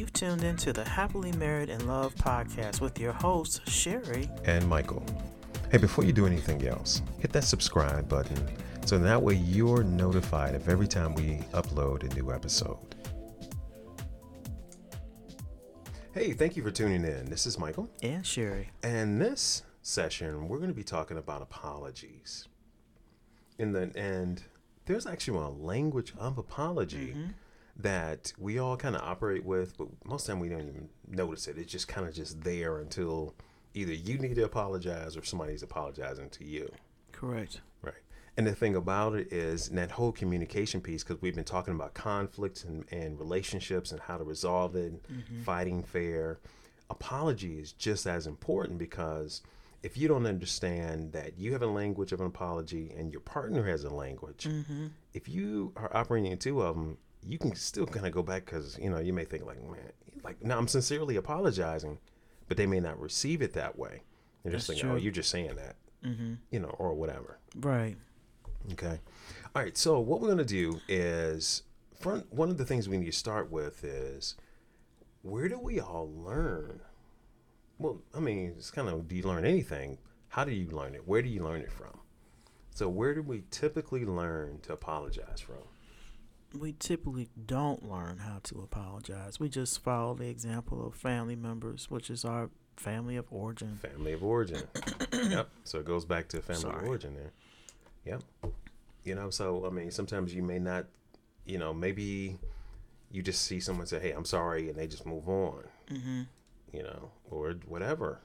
You've tuned into the Happily Married in Love podcast with your hosts, Sherry and Michael. Hey, before you do anything else, hit that subscribe button so that way you're notified of every time we upload a new episode. Hey, thank you for tuning in. This is Michael. and Sherry. And this session, we're going to be talking about apologies. In the and there's actually a language of apology mm-hmm. That we all kind of operate with, but most of the time we don't even notice it. It's just kind of just there until either you need to apologize or somebody's apologizing to you. Correct. Right. And the thing about it is and that whole communication piece, because we've been talking about conflicts and, and relationships and how to resolve it, mm-hmm. fighting fair. Apology is just as important because if you don't understand that you have a language of an apology and your partner has a language, mm-hmm. if you are operating in two of them, you can still kind of go back because, you know, you may think like, man, like, no, I'm sincerely apologizing, but they may not receive it that way. They're just thinking, oh, you're just saying that, Mm-hmm. you know, or whatever. Right. Okay. All right. So what we're going to do is front. One of the things we need to start with is where do we all learn? Well, I mean, it's kind of do you learn anything? How do you learn it? Where do you learn it from? So where do we typically learn to apologize from? We typically don't learn how to apologize. We just follow the example of family members, which is our family of origin. Family of origin. yep. So it goes back to family Sorry. of origin there. Yep. You know, so I mean, sometimes you may not, you know, maybe you just see someone say, "Hey, I'm sorry," and they just move on. Mm-hmm. you know, or whatever.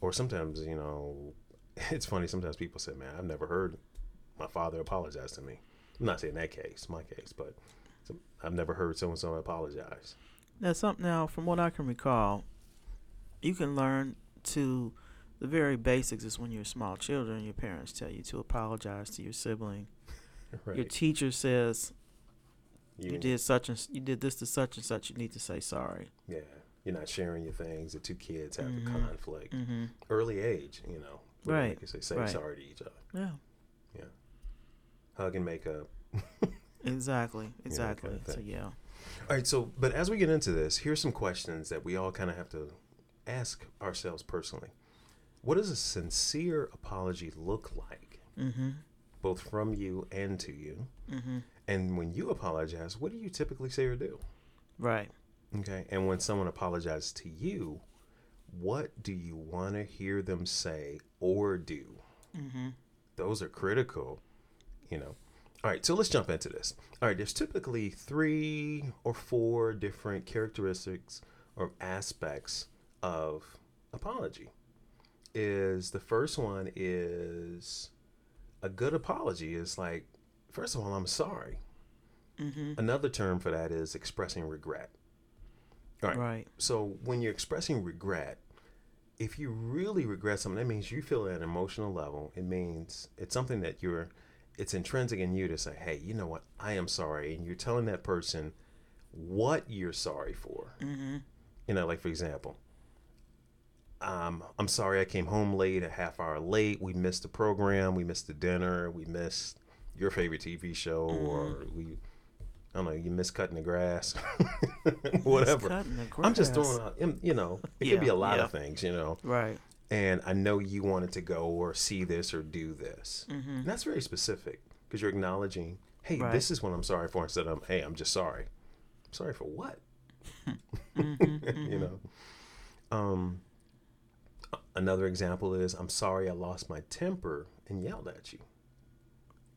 Or sometimes, you know, it's funny. Sometimes people say, "Man, I've never heard my father apologize to me." I'm not saying that case, my case, but I've never heard someone and so apologize. Now, some, now, from what I can recall, you can learn to the very basics is when you're small children, your parents tell you to apologize to your sibling. Right? Your teacher says you, you did such and you did this to such and such. You need to say sorry. yeah. You're not sharing your things. The two kids have Mhm. a conflict. Mm-hmm. Early age, you know. Right, You can say, say right. sorry to each other. Yeah. Hug and make up. Exactly. Exactly. kinda so yeah. All right, so but as we get into this, here's some questions that we all kind of have to ask ourselves personally. What does a sincere apology look like, Mm-hmm. both from you and to you? Mm-hmm. And when you apologize, what do you typically say or do? Right. Okay, and when someone apologizes to you, what do you want to hear them say or do? Mm-hmm. those are critical, you know. All right, so let's jump into this. All right, there's typically three or four different characteristics or aspects of apology. Is the first one is a good apology is like first of all, I'm sorry. Mm-hmm. Another term for that is expressing regret. All right. Right. So when you're expressing regret, if you really regret something, that means you feel at an emotional level. It means it's something that you're, it's intrinsic in you to say, hey, you know what? I am sorry. And you're telling that person what you're sorry for. Mm-hmm. You know, like for example, um, I'm sorry I came home late, a half hour late. We missed the program. We missed the dinner. We missed your favorite TV show, or we, I don't know, you missed cutting the grass, whatever. The I'm just throwing out, you know, it Yeah, could be a lot yeah. of things, you know. Right. And I know you wanted to go or see this or do this. Mm-hmm. And that's very specific because you're acknowledging, hey, Right. this is what I'm sorry for instead of, hey, I'm just sorry. I'm Sorry for what? Mm-hmm. you know. Um, another example is, I'm sorry I lost my temper and yelled at you.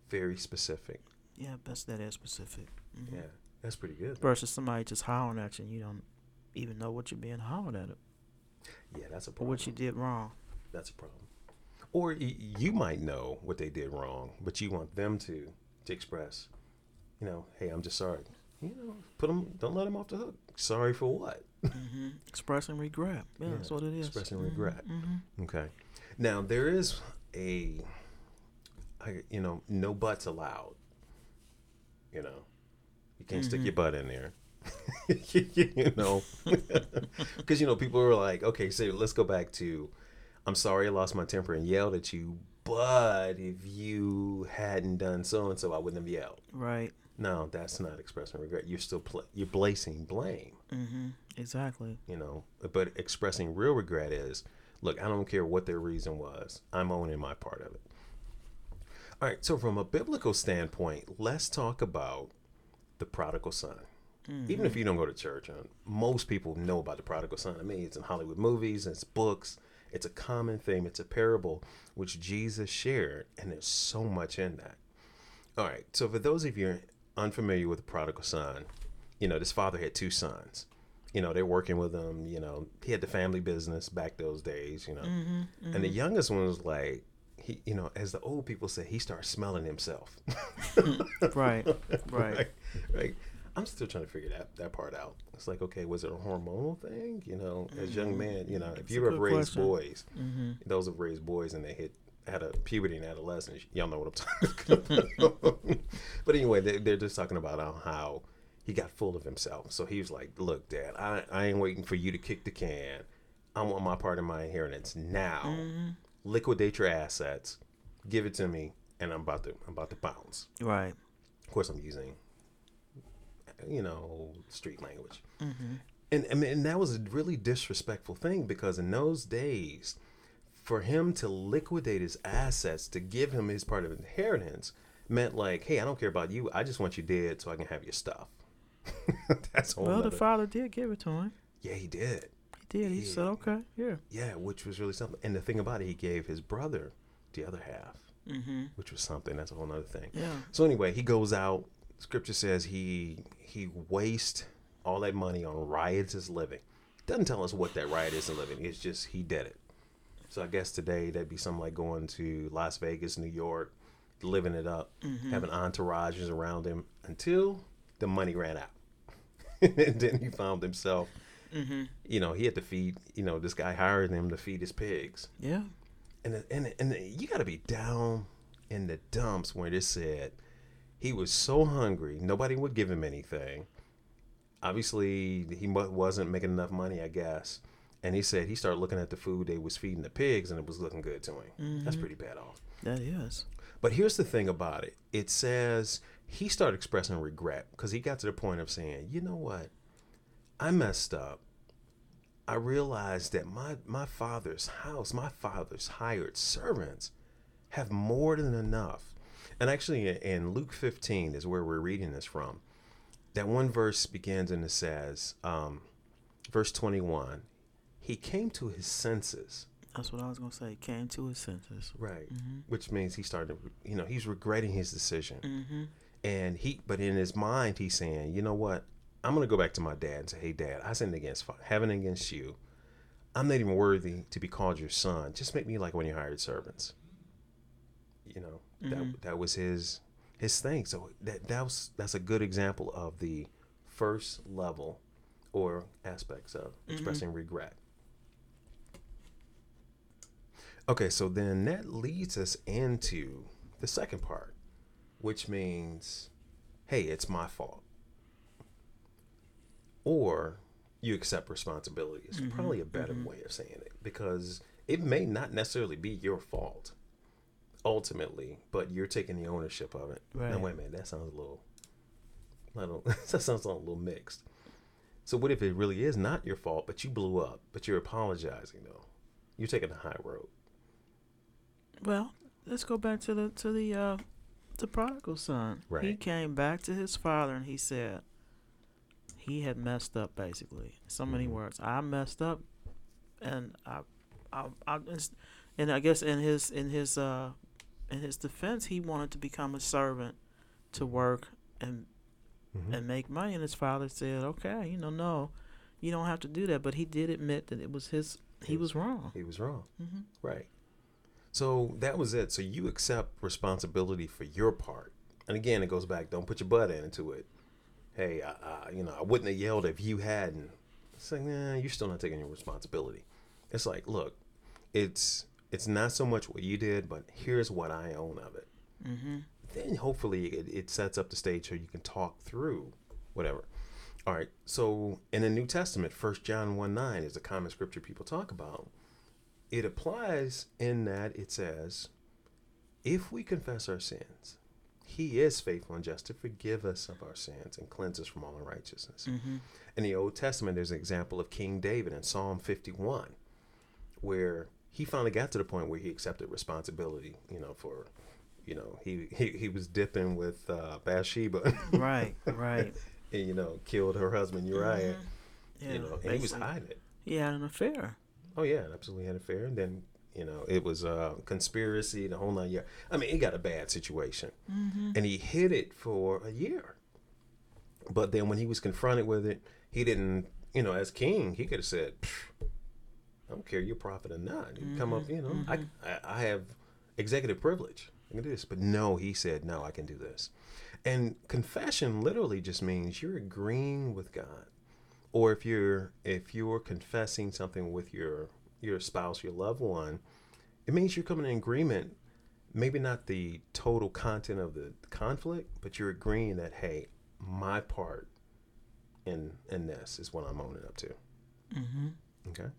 Very specific. Yeah, that's that is specific. Mhm. Yeah, that's pretty good. Versus somebody just hollering at you and you don't even know what you're being hollered at it Yeah, that's a problem. what you did wrong. That's a problem. Or y- you might know what they did wrong, but you want them to to express, you know, hey, I'm just sorry. You know, put them. Don't let them off the hook. Sorry for what? Mm-hmm. Expressing regret. Yeah, Yeah, that's what it is. expressing Mhm, regret. mhm. Okay. Now there is a, I, you know, no butts allowed. You know, you can't stick your butt in there. you know, because you know people are like, okay, so let's go back to, I'm sorry I lost my temper and yelled at you, but if you hadn't done so and so, I wouldn't have yelled. Right. No, that's not expressing regret. You're still pl- you're placing blame. Mm-hmm. Exactly. You know, but expressing real regret is, look, I don't care what their reason was. I'm owning my part of it. All right. So from a biblical standpoint, let's talk about the prodigal son. Even if you don't go to church, uh, most people know about the prodigal son. I mean, it's in Hollywood movies, it's books, it's a common theme, it's a parable which Jesus shared, and there's so much in that. All right, so for those of you unfamiliar with the prodigal son, you know, this father had two sons. You know, they're working with him, you know, he had the family business back those days, you know. And the youngest one was like, he, you know, as the old people say, he started smelling himself. Right. Right. right, right. I'm still trying to figure that that part out. It's like, okay, was it a hormonal thing? You know, as young man, you know, if you good raised question. boys, Mm-hmm. those have raised boys and they hit had a puberty and adolescence. Y'all know what I'm talking about. but anyway, they, they're just talking about how, how he got full of himself. So he was like, "Look, Dad, I, I ain't waiting for you to kick the can. I want my part of my inheritance now. Mm-hmm. Liquidate your assets, give it to me, and I'm about to I'm about to bounce." Right. Of course, I'm using, you know, street language. Mm-hmm. And I mean, and that was a really disrespectful thing because in those days, for him to liquidate his assets to give him his part of inheritance meant like, hey, I don't care about you. I just want you dead so I can have your stuff. That's all. Well, the father did give it to him. yeah, he did. He did. He said, "Okay, yeah." Yeah, which was really something. And the thing about it, he gave his brother the other half, Mm-hmm. which was something. That's a whole other thing. Yeah. So anyway, he goes out. Scripture says he he wastes all that money on riotous living. Doesn't tell us what that riotous living. It's just he did it. So I guess today that'd be something like going to Las Vegas, New York, living it up, having entourages around him until the money ran out, and then he found himself. Mm-hmm. You know, he had to feed. You know, this guy hired him to feed his pigs Yeah. and and and you got to be down in the dumps where it said he was so hungry, nobody would give him anything. Obviously, he wasn't making enough money, I guess. And he said he started looking at the food they was feeding the pigs, and it was looking good to him. That's mm-hmm. pretty bad off. That is. But here's the thing about it. It says he started expressing regret because he got to the point of saying, you know what? I messed up. I realized that my, my father's house, my father's hired servants have more than enough. And actually, in Luke 15 is where we're reading this from. That one verse begins and it says, um, verse 21, he came to his senses. That's what I was gonna say. Came to his senses. Right. Mm-hmm. Which means he started, you know, he's regretting his decision. Mm-hmm. And he, but in his mind, he's saying, you know what? I'm going to go back to my dad and say, hey, dad, I sinned against heaven against you. I'm not even worthy to be called your son. Just make me like one of your hired servants. You know, Mhm. that, that was his, his thing. So that, that was, that's a good example of the first level or aspects of expressing regret. Okay, so then that leads us into the second part, which means, hey, it's my fault. Or you accept responsibility is Mhm, probably a better mhm. way of saying it because it may not necessarily be your fault ultimately, but you're taking the ownership of it. Now, Right. wait a minute, that sounds a little, little that sounds a little mixed. So what if it really is not your fault, but you blew up, but you're apologizing though? You're taking the high road. Well, let's go back to the to the uh the prodigal son. Right. He came back to his father and he said he had messed up basically. So many Mhm. words. I messed up and I I, I and I guess in his in his uh in his defense he wanted to become a servant to work and Mhm. and make money and his father said, "Okay, you know, no. You don't have to do that." But he did admit that it was his he It was wrong. He was wrong. hmm Right. So that was it. So you accept responsibility for your part. And again, it goes back. Don't put your butt into it. Hey, I, I, you know, I wouldn't have yelled if you hadn't. It's like, nah, you're still not taking your responsibility. It's like, look, it's it's not so much what you did, but here's what I own of it. hmm Then hopefully it, it sets up the stage so you can talk through whatever. All right. So in the New Testament, First John 1 9 is a common scripture people talk about. It applies in that it says, if we confess our sins, he is faithful and just to forgive us of our sins and cleanse us from all unrighteousness. Mm-hmm. In the Old Testament, there's an example of King David in Psalm 51, where he finally got to the point where he accepted responsibility, you know, for, you know, he, he, he was dipping with uh, Bathsheba. Right, right. and, you know, killed her husband Uriah, Yeah, you know, and he was hiding it. He had an affair. Oh yeah, absolutely had an affair. And then you know it was a conspiracy, the whole nine year. I mean, he got a bad situation, Mm-hmm. and he hid it for a year. But then when he was confronted with it, he didn't. You know, as king, he could have said, "Pfft, "I don't care, you're a or not. You come up, you know, I, I I have executive privilege. I can do this." But no, he said, "No, I can do this." And confession literally just means you're agreeing with God or if you're if you're confessing something with your your spouse your loved one it means you're coming in agreement maybe not the total content of the conflict but you're agreeing that hey my part in in this is what i'm owning up to Mm-hmm. okay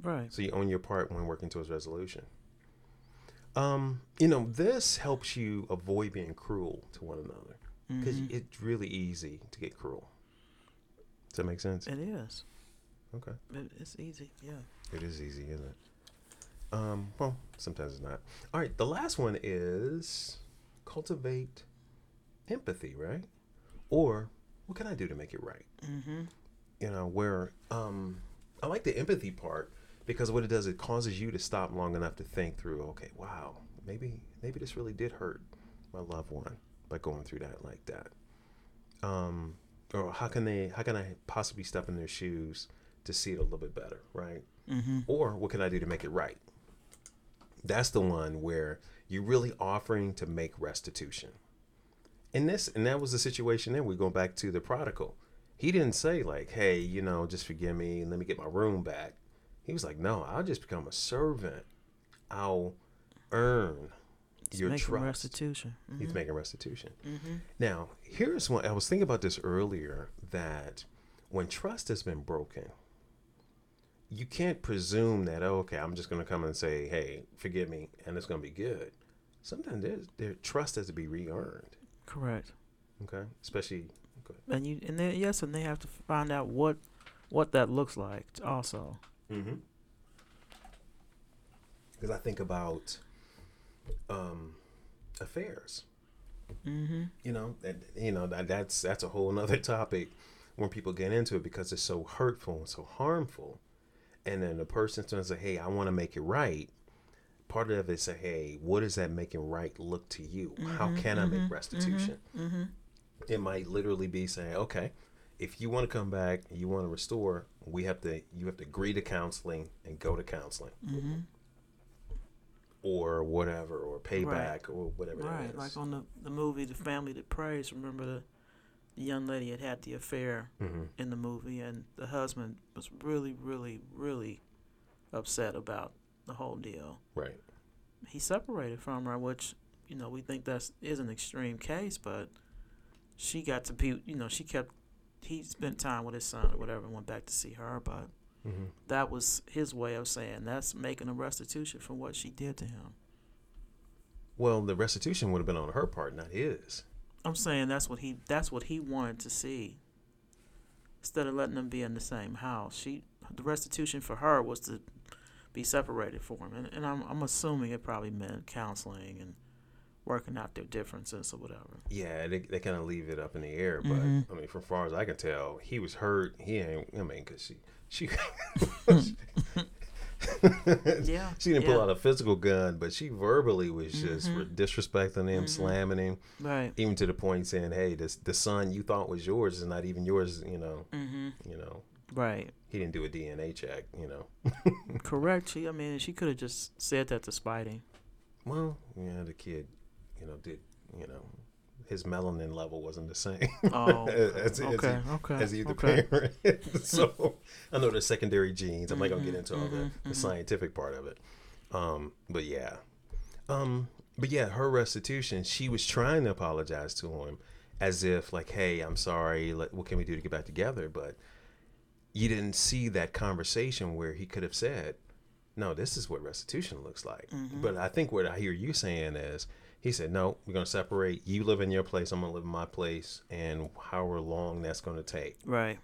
Right. so you own your part when working towards resolution um you know this helps you avoid being cruel to one another because Mhm. it's really easy to get cruel does that make sense It is. okay It, it's easy. Yeah. It is easy, isn't it? Um, well, sometimes it's not. All right, the last one is cultivate empathy, right? Or what can I do to make it right? Mm-hmm. You know, where um, I like the empathy part because what it does, it causes you to stop long enough to think through. Okay, wow, maybe maybe this really did hurt my loved one by going through that like that. Um, or how can they? How can I possibly step in their shoes to see it a little bit better, right? Mm-hmm. or what can I do to make it right? That's the one where you're really offering to make restitution. And this and that was the situation then we go back to the prodigal. He didn't say like, "Hey, you know, just forgive me and let me get my room back." He was like, "No, I'll just become a servant. I'll earn your making trust." restitution. He's Mhm. making restitution. Mm-hmm. Now, here's one. I was thinking about this earlier that when trust has been broken, you can't presume that, oh, okay, I'm just going to come and say, hey, forgive me, and it's going to be good. Sometimes there's, there, trust has to be re earned. Correct. Okay. Especially, And you and they yes, and they have to find out what what that looks like also. Because I think about um, affairs. Mm-hmm. you know that you know that that's that's a whole nother topic when people get into it because it's so hurtful and so harmful. And then the person going to say hey i want to make it right. Part of it is say hey what does that making right look to you? How Mhm, can i make restitution? Mm-hmm. it might literally be saying okay if you want to come back you want to restore we have to you have to agree to counseling and go to counseling Mm-hmm. or whatever or payback Right. or whatever Right. it is Like on the the movie The Family That Preys, remember the the young lady had had the affair hmm in the movie and the husband was really, really, really upset about the whole deal. right He separated from her, which, you know, we think that's is an extreme case, but she got to be you know, she kept he spent time with his son or whatever and went back to see her, but hmm that was his way of saying that's making a restitution for what she did to him. well the restitution would have been on her part not his I'm saying that's what he that's what he wanted to see. Instead of letting them be in the same house, she the restitution for her was to be separated for him, and, and I'm I'm assuming it probably meant counseling and working out their differences or whatever. Yeah, they, they kind of leave it up in the air, but Mhm. I mean, from far as I can tell, he was hurt. He ain't. I mean, cause she she Yeah, she didn't pull out a physical gun, but she verbally was just Mhm. re- disrespecting him, Mhm. slamming him, Right. even to the point saying, "Hey, this the son you thought was yours is not even yours." You know, hmm you know, Right. he didn't do a DNA check. You know, Correct. She. I mean, she could have just said that to Spidey. well, yeah, the kid, you know, did you know, his melanin level wasn't the same. Oh. As- as he- okay. Okay. as either okay. parent. so I know there's secondary genes. I'm not gonna get Mhm, into all the, mhm, the mhm. scientific part of it. Um, but yeah. Um, but yeah, her restitution, she was trying to apologize to him as if like, hey, I'm sorry, like, what can we do to get back together? But you didn't see that conversation where he could have said, No, this is what restitution looks like. Mhm. But I think what I hear you saying is He said, "No, we're going to separate. You live in your place. I'm going to live in my place, and however long that's going to take, Right.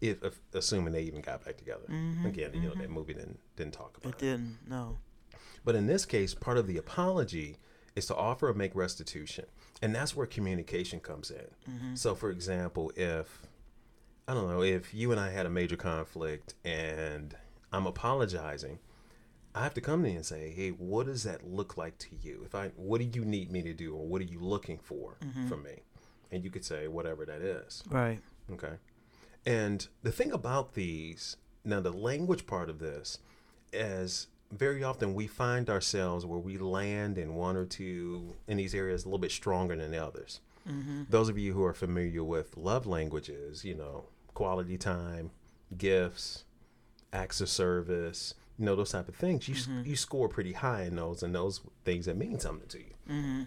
if, if assuming they even got back together. Mm-hmm, Again, you know, that mm-hmm. movie didn't didn't talk about It didn't. No. But in this case, part of the apology is to offer or make restitution. And that's where communication comes in. Mm-hmm. So, for example, if, I don't know, if you and I had a major conflict and I'm apologizing, I have to come to you and say, hey, what does that look like to you? If I, what do you need me to do or what are you looking for mm-hmm. from me? And you could say whatever that is. Right. Okay. And the thing about these, now the language part of this, is very often we find ourselves where we land in one or two in these areas a little bit stronger than the others. Mm-hmm. Those of you who are familiar with love languages, you know, quality time, gifts, acts of service, you know, those type of things, you, s mm-hmm. you score pretty high in those and those things that mean something to you. Mm-hmm.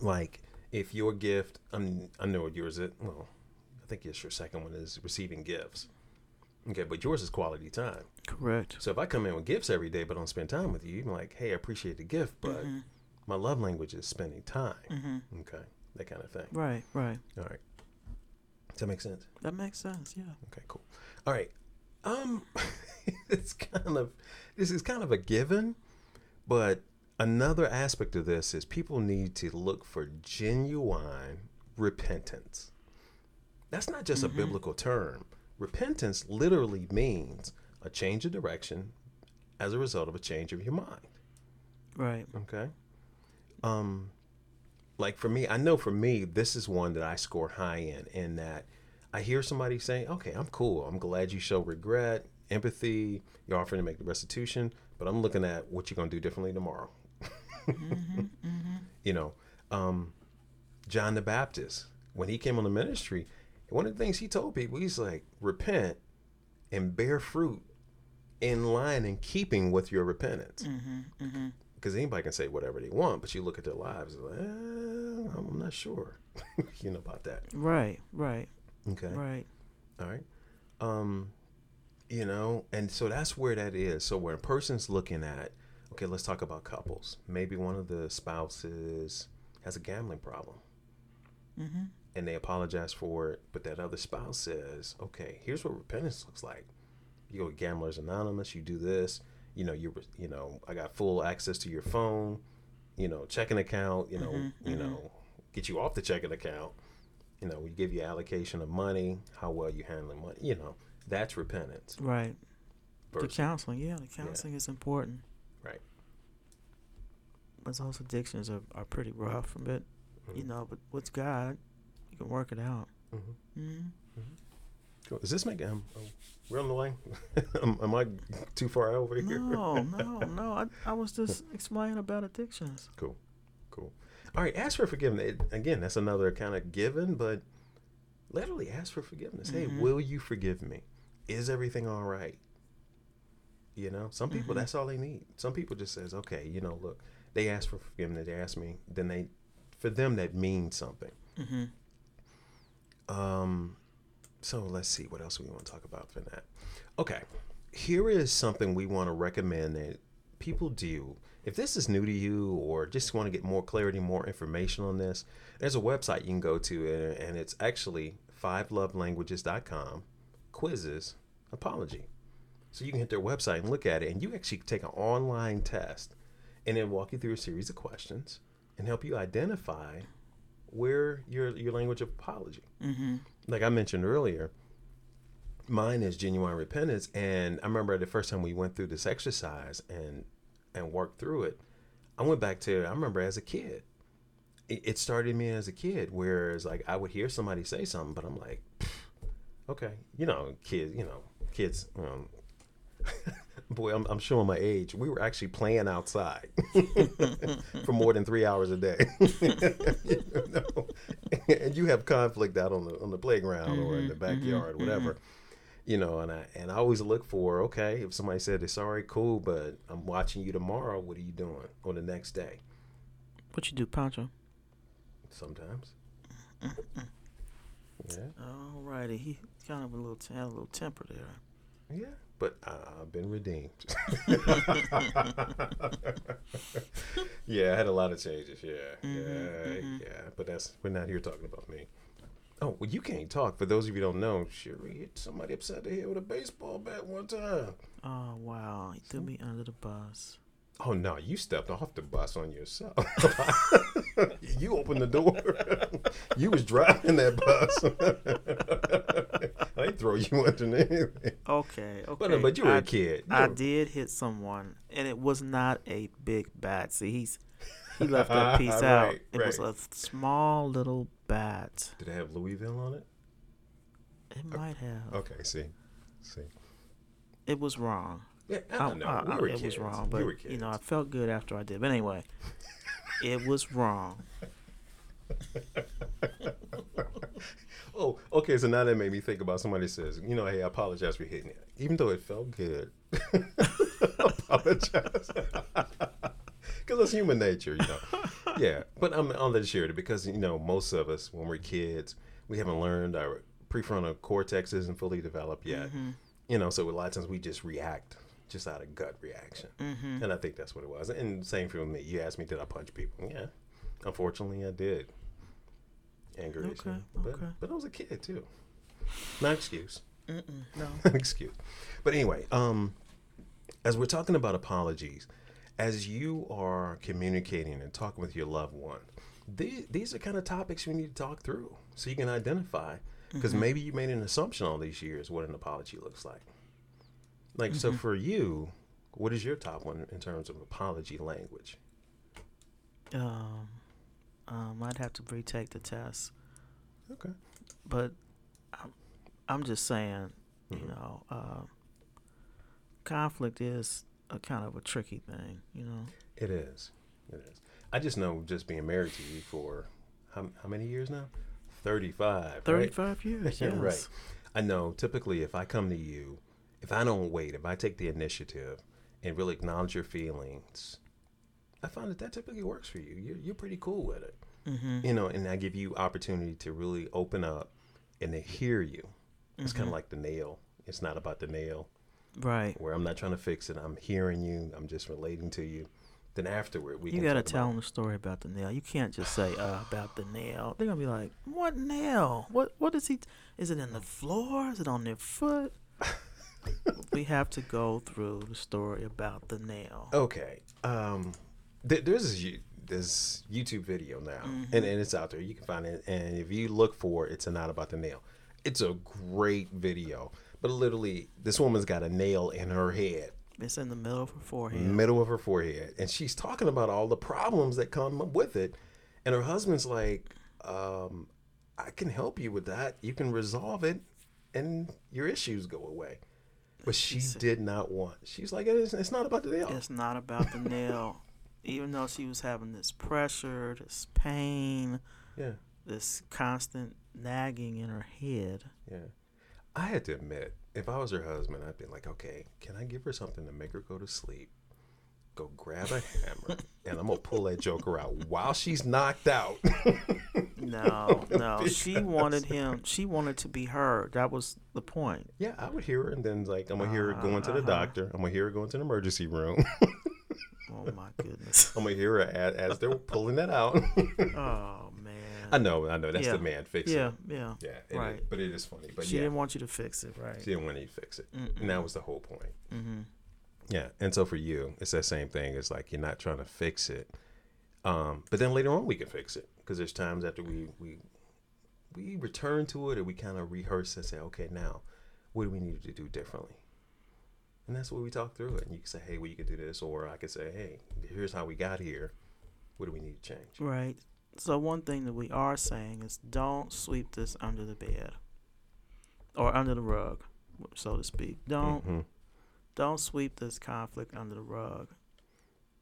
Like if your gift, I'm, I know what yours is. Well, I think yes, your second one is receiving gifts. Okay, but yours is quality time. Correct. So if I come in with gifts every day but don't spend time with you, you're like, hey, I appreciate the gift, but mm-hmm. my love language is spending time. Okay, that kind of thing. Right. Right. All right. Does that make sense? That makes sense. Yeah. Okay, cool. All right. Um, it's kind of this is kind of a given, but another aspect of this is people need to look for genuine repentance. That's not just a biblical term. Repentance literally means a change of direction as a result of a change of your mind. Right. Okay. Um, like for me, I know for me, this is one that I score high in, in that I hear somebody saying, okay, I'm cool. I'm glad you show regret, empathy, you're offering to make the restitution, but I'm looking at what you're going to do differently tomorrow. You know, um, John the Baptist, when he came on the ministry, one of the things he told people, he's like, repent and bear fruit in line and keeping with your repentance because anybody can say whatever they want, but you look at their lives, like, eh, I'm not sure, you know about that. Right. Right. Okay, Right. all right, um, you know, and so that's where that is. So where a person's looking at, okay, let's talk about couples. Maybe one of the spouses has a gambling problem, mm-hmm. and they apologize for it, but that other spouse says, okay, here's what repentance looks like. You go to Gamblers Anonymous, you do this, you know, you you know, I got full access to your phone, you know, checking account, you know, mm-hmm, you mm-hmm. know, get you off the checking account, you know, we give you allocation of money, how well you handling money, you know, that's repentance. Right. The counseling. Yeah. The counseling is important. Right. But those addictions are, are pretty rough. But you Mhm. know, but with God, you can work it out. Mhm. hmm Cool. Is this making? Um, um, we're on the line. am, am I too far over here? No, no, no. I, I was just explaining about addictions. Cool, cool. All right, ask for forgiveness. Again, that's another kind of given, but literally ask for forgiveness. Hey, Mhm. will you forgive me? Is everything all right? You know, some people Mhm. that's all they need. Some people just says, okay, you know, look, they ask for forgiveness. They ask me, then they, for them, that means something. hmm Um, so let's see what else we want to talk about for that. Okay, here is something we want to recommend that people do. If this is new to you or just want to get more clarity, more information on this, there's a website you can go to, and, it's actually fivelovelanguages.com quizzes apology. So you can hit their website and look at it, and you actually take an online test, and then walk you through a series of questions and help you identify where your your language of apology hmm like I mentioned earlier, mine is genuine repentance. And I remember the first time we went through this exercise and and worked through it, I went back to I remember as a kid. It, it started me as a kid, whereas like I would hear somebody say something, but I'm like, okay, you know, kids, you know, kids. Um, boy, I'm, I'm showing my age. We were actually playing outside for more than three hours a day. you know? and you have conflict out on the on the playground or in the mm-hmm, mm-hmm, backyard, mm-hmm. whatever. You know, and I and I always look for okay, if somebody said they're sorry, cool, but I'm watching you tomorrow. What are you doing? on the next day? What you do, Pancho? Sometimes. Yeah, Alrighty, he kind of a little had a little temper there. yeah. but I've been redeemed. yeah, I had a lot of changes. Yeah, mm-hmm, yeah, mm-hmm. yeah. But that's we're not here talking about me. Oh, well, you can't talk. For those of you who don't know, Sherry hit somebody upside the head with a baseball bat one time. Oh wow, he threw me under the bus. Oh no, you stepped off the bus on yourself. you opened the door. you was driving that bus. I throw you underneath. Okay, okay. But, but you were I, a kid. You I were- did hit someone, and it was not a big bat. See, he's he left that piece out. Right, It was a small little bat. Did it have Louisville on it? It might have. Okay, see, see. It was wrong. Yeah, I I- don't know. I- we I- were it kids. was wrong, but you know, I felt good after I did. But anyway, it was wrong. Oh, okay. So now that made me think about somebody says, you know, hey, I apologize for hitting it, even though it felt good. apologize, because it's human nature, you know. Yeah, but I'm I'll let share it because you know most of us when we're kids, we haven't learned our prefrontal cortex isn't fully developed yet. You know, so a lot of times we just react just out of gut reaction, Mm-hmm. and I think that's what it was. And same for me. You asked me, did I punch people? Yeah, unfortunately, I did. Anger Okay, issue, but, okay. but I was a kid too. Not excuse. Mm-mm, no. Excuse. But anyway, um, as we're talking about apologies, as you are communicating and talking with your loved one, these, these are kind of topics you need to talk through so you can identify because maybe you made an assumption all these years what an apology looks like. Like so for you, what is your top one in terms of apology language? Um, um, I'd have to retake the test, Okay. but I'm, I'm just saying, you Mhm. know, uh, conflict is a kind of a tricky thing. You know, It is. It is. I just know just being married to you for how, how many years now? 35. right? thirty-five years. Yes. right. I know typically if I come to you, if I don't wait, if I take the initiative and really acknowledge your feelings, I find that that typically works for you. You're, you're pretty cool with it. Mm-hmm. You know, and I give you opportunity to really open up and to hear you. It's kind of like the nail. It's not about the nail Right. where I'm not trying to fix it. I'm hearing you. I'm just relating to you. Then afterward, we You gotta tell them the story about the nail. You can't just say uh, about the nail. They're gonna be like, "What nail? What? What is he? Is it in the floor? Is it on their foot?" we have to go through the story about the nail. Okay. Um, th- there's this, this YouTube video now, Mm-hmm. and, and it's out there. You can find it, and if you look for it, it's a not about the nail. It's a great video, but literally, this woman's got a nail in her head, It's in the middle of her forehead. middle of her forehead, and she's talking about all the problems that come with it. And her husband's like, um, "I can help you with that. You can resolve it, and your issues go away." But she did not want. She's like, "It's, it's not about the nail." It's not about the nail. Even though she was having this pressure, this pain, Yeah. this constant nagging in her head. Yeah. I had to admit, if I was her husband, I'd be like, okay, can I give her something to make her go to sleep? Go grab a hammer, and I'm gonna pull that joker out while she's knocked out. No, no. she wanted him. She wanted to be heard. That was the point. yeah, I would hear her, and then like I'm gonna hear her going to the Uh-huh. doctor. I'm gonna hear her going to the emergency room. Oh my goodness. I'm gonna hear her as, as they're pulling that out. Oh. I know, I know, that's Yeah. the man fixing. Yeah, it. yeah. yeah, it Right. is- but it is funny. But she yeah, didn't want you to fix it, right? she didn't want you to fix it, and that was the whole point. Mm-hmm. Yeah, and so for you, it's that same thing. It's like you're not trying to fix it, um, but then later on we can fix it because there's times after we we we return to it or we kind of rehearse and say, okay, now what do we need to do differently? And that's where we talk through it. And you can say, hey, well, you could do this, or I could say, hey, here's how we got here. What do we need to change? Right. So one thing that we are saying is don't sweep this under the bed or under the rug, so to speak. Don't Mhm. don't sweep this conflict under the rug.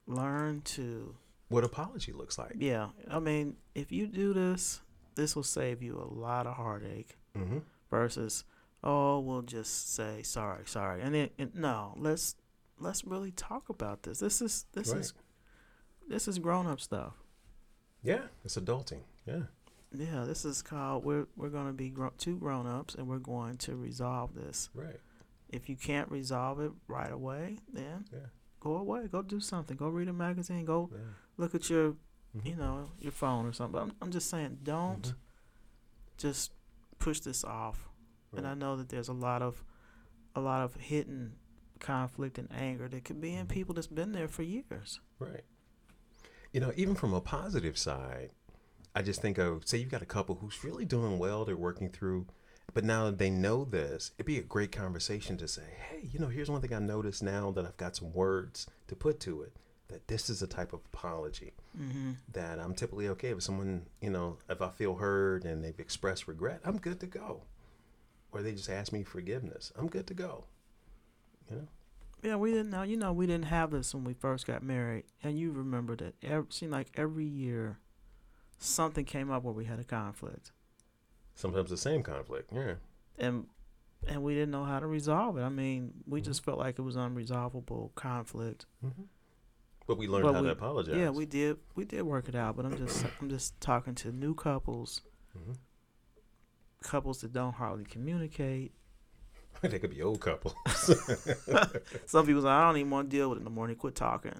Learn to What apology looks like. yeah. I mean, if you do this, this will save you a lot of heartache. Mm-hmm. versus oh we'll just say sorry sorry and then and no let's let's really talk about this this is this is this is grown-up stuff Yeah, it's adulting. Yeah. yeah this is called we're we're going to be gro- two grown-ups and we're going to resolve this Right. If you can't resolve it right away, then Yeah. go away. Go do something. Go read a magazine. Go Yeah. look at your, Mhm. you know, your phone or something. I'm, I'm just saying, don't Mhm. just push this off. And I know that there's a lot of, a lot of hidden conflict and anger that could be in Mhm. people that's been there for years. Right. You know, even from a positive side, I just think of say you've got a couple who's really doing well, they're working through, but now they know this. It'd be a great conversation to say, hey, you know, here's one thing I noticed now that I've got some words to put to it. That this is a type of apology Mm-hmm. that I'm typically okay with someone, you know, if I feel heard and they've expressed regret, I'm good to go. Or they just ask me forgiveness, I'm good to go. You know? Yeah, we didn't know. You know, we didn't have this when we first got married, and you remember that. It seemed like every year, something came up where we had a conflict, Sometimes the same conflict. Yeah. and and we didn't know how to resolve it. I mean, we Mhm. just felt like it was unresolvable conflict. hmm But we learned But how we- to apologize. Yeah, we did. We did work it out, but I'm just I'm just talking to new couples, Mhm. couples that don't hardly communicate. they could be old couple. Some people say I don't even want to deal with it no more. They quit talking.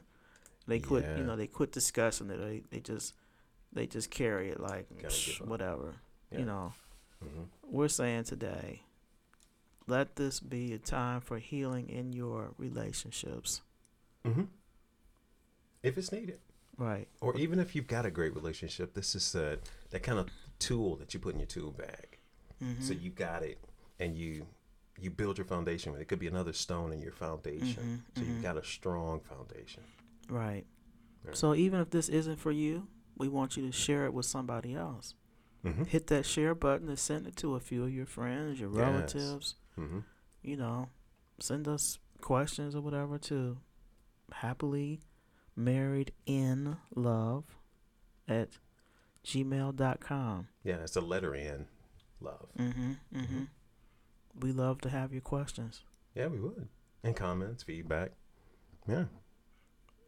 They quit. Yeah. You know, they quit discussing it. They they just they just carry it like "Psh, whatever. Yeah. You know, hmm we're saying today, let this be a time for healing in your relationships. hmm If it's needed, Right. or even if you've got a great relationship, this is uh, that kind of tool that you put in your tool bag. Mm-hmm. So you got it, and you you build your foundation with it. Could be another stone in your foundation. Mhm, So mhm. you've got a strong foundation. Right. Yeah. So even if this isn't for you, we want you to share it with somebody else. hmm Hit that share button and send it to a few of your friends, your Yes. relatives. hmm You know, send us questions or whatever to happily married in love at gmail.com. Yeah, it's a letter in love. Mm-hmm. Mm-hmm. We love to have your questions. Yeah, we would. And comments, feedback. Yeah.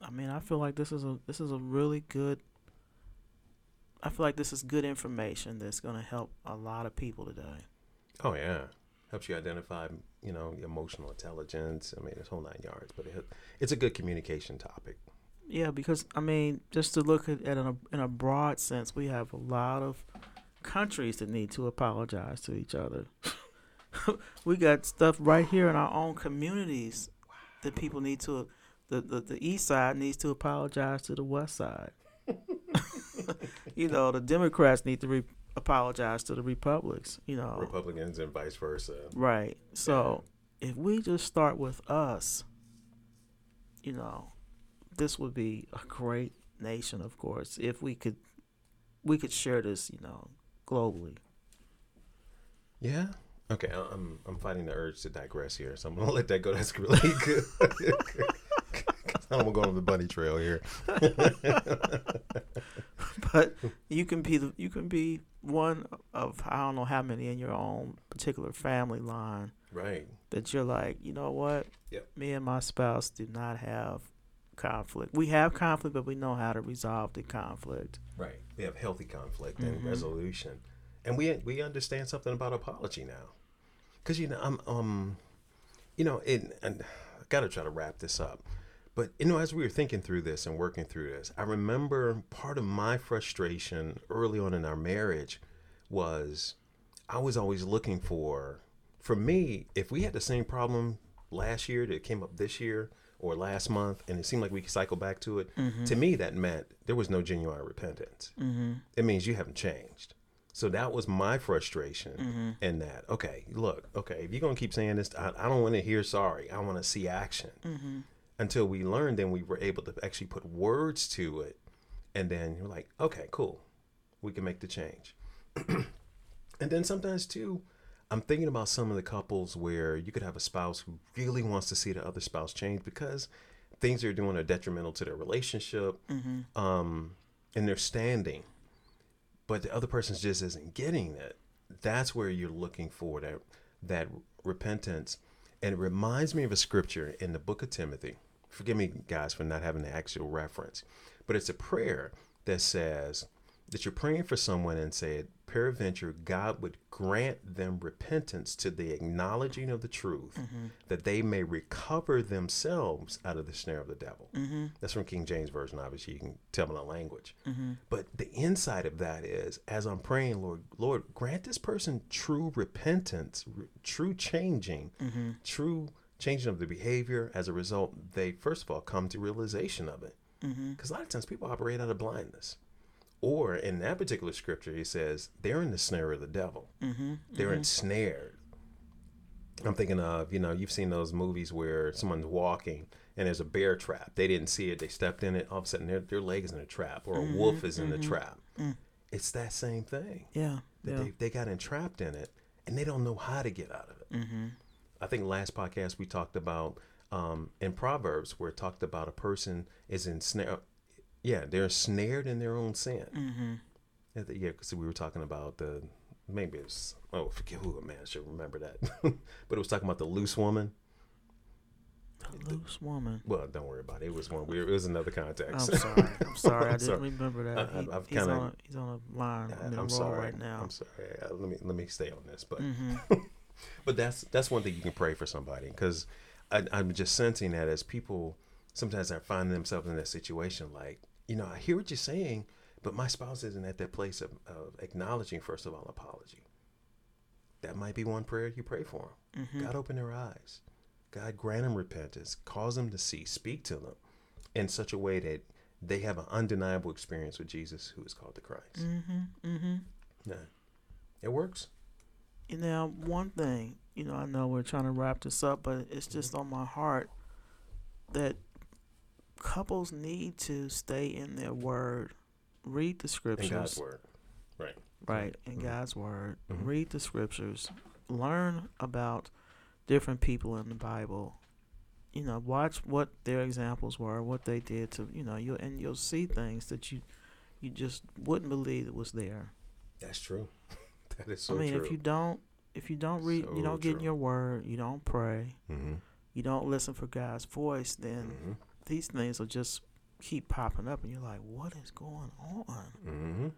I mean, I feel like this is a this is a really good. I feel like this is good information that's going to help a lot of people today. Oh yeah, helps you identify, you know, emotional intelligence. I mean, it's whole nine yards, but it, it's a good communication topic. Yeah, because I mean, just to look at it in a in a broad sense, we have a lot of countries that need to apologize to each other. we got stuff right here in our own communities that people need to. The, the the east side needs to apologize to the west side. you know, the Democrats need to re- apologize to the Republicans. You know, Republicans and vice versa. Right. So if we just start with us, you know, this would be a great nation, of course, if we could we could share this, you know, globally. Yeah. Okay, I'm I'm fighting the urge to digress here, so I'm gonna let that go. That's really good. I'm gonna go on the bunny trail here. But you can be the you can be one of I don't know how many in your own particular family line Right. that you're like, you know what? Yep. Me and my spouse do not have conflict. We have conflict, but we know how to resolve the conflict. Right. We have healthy conflict and Mhm. resolution, and we we understand something about apology now, because you know I'm um, you know, it, and I got to try to wrap this up, but you know, as we were thinking through this and working through this, I remember part of my frustration early on in our marriage was I was always looking for, for me, if we had the same problem last year that came up this year or last month, and it seemed like we could cycle back to it, to me that meant there was no genuine repentance. Mm-hmm. It means you haven't changed. So that was my frustration in that. Okay, look, okay, if you're gonna keep saying this, I, I don't want to hear sorry. I want to see action. Mm-hmm. Until we learned, then we were able to actually put words to it, and then you're like, okay, cool, we can make the change. and then sometimes too, I'm thinking about some of the couples where you could have a spouse who really wants to see the other spouse change because things they're doing are detrimental to their relationship, Mm-hmm. um, and their standing, but the other person just isn't getting it. That's where you're looking for that that repentance, and it reminds me of a scripture in the book of Timothy. Forgive me, guys, for not having the actual reference, but it's a prayer that says, that you're praying for someone and said, peradventure, God would grant them repentance to the acknowledging of the truth, mm-hmm. that they may recover themselves out of the snare of the devil. Mm-hmm. That's from King James Version, obviously. You can tell me the language. Mm-hmm. But the inside of that is, as I'm praying, Lord, Lord, grant this person true repentance, r- true changing, true changing of the behavior. As a result, they first of all come to realization of it. Because a lot of times people operate out of blindness. Or in that particular scripture, he says they're in the snare of the devil. Mm-hmm. They're mm-hmm. ensnared. I'm thinking of, you know, you've seen those movies where someone's walking and there's a bear trap. They didn't see it, they stepped in it, all of a sudden their, their leg is in a trap, or a mm-hmm. wolf is in the trap. Mm. It's that same thing. Yeah. Yeah. they, they got entrapped in it and they don't know how to get out of it. I think last podcast we talked about um, in Proverbs where it talked about a person is ensnared. Yeah, they're snared in their own sin. Mm-hmm. Yeah, because we were talking about the maybe it's oh forget who a man I should remember that, but it was talking about the loose woman. The loose woman. Well, don't worry about it. It was one weird. It was another context. I'm sorry. I'm sorry. I didn't sorry. remember that. I- I've- He- I've he's, kinda- on a, he's on a line. I'm in a I'm sorry. right now. I'm sorry. Let me let me stay on this, but Mm-hmm. but that's that's one thing you can pray for somebody because I'm just sensing that as people sometimes are finding themselves in that situation, like you know, I hear what you're saying, but my spouse isn't at that place of, of acknowledging first of all apology. That might be one prayer you pray for them. Mm-hmm. God open their eyes. God grant them repentance. Cause them to see. Speak to them in such a way that they have an undeniable experience with Jesus, who is called the Christ. Mm-hmm. Mm-hmm. Yeah. It works. You know, one thing, you know, I know we're trying to wrap this up, but it's Mm-hmm. just on my heart that couples need to stay in their word, read the In scriptures, God's word. Right. right? In Mhm. God's word, Mhm. read the scriptures, learn about different people in the Bible. You know, watch what their examples were, what they did to, you know, you and you'll see things that you you just wouldn't believe it was there. That's true. that is so I mean, true. if you don't if you don't read, So you don't get in your word, you don't pray, mm-hmm. you don't listen for God's voice, then Mm-hmm. These things will just keep popping up, and you're like, what is going on? Mm-hmm.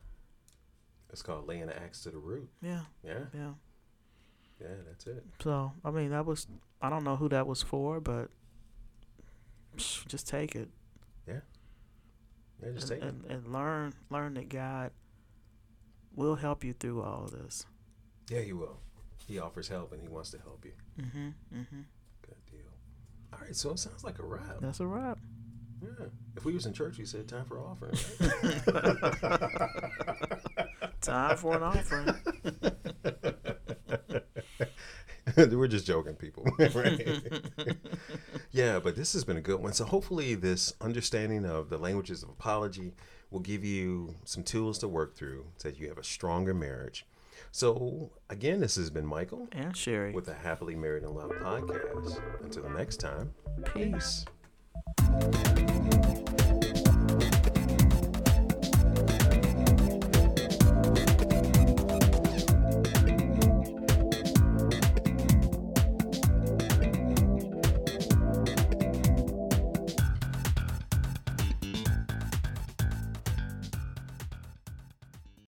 It's called laying the axe to the root. Yeah, Yeah. yeah. Yeah, that's it. So I mean, that was I don't know who that was for, but psh, just take it Yeah, Yeah, just and, take it. and, and learn learn that God will help you through all of this. Yeah, he will. He offers help and he wants to help you. Mm-hmm. Mm-hmm. Good deal. All right, so it sounds like a wrap. That's a wrap. Yeah. If we was in church, we said time for offering. Right? Time for an offering. We're just joking, people. right? yeah, but this has been a good one. So hopefully, this understanding of the languages of apology will give you some tools to work through so that you have a stronger marriage. So again, this has been Michael and Sherry. with the Happily Married in Love podcast. Until the next time, Peace. peace.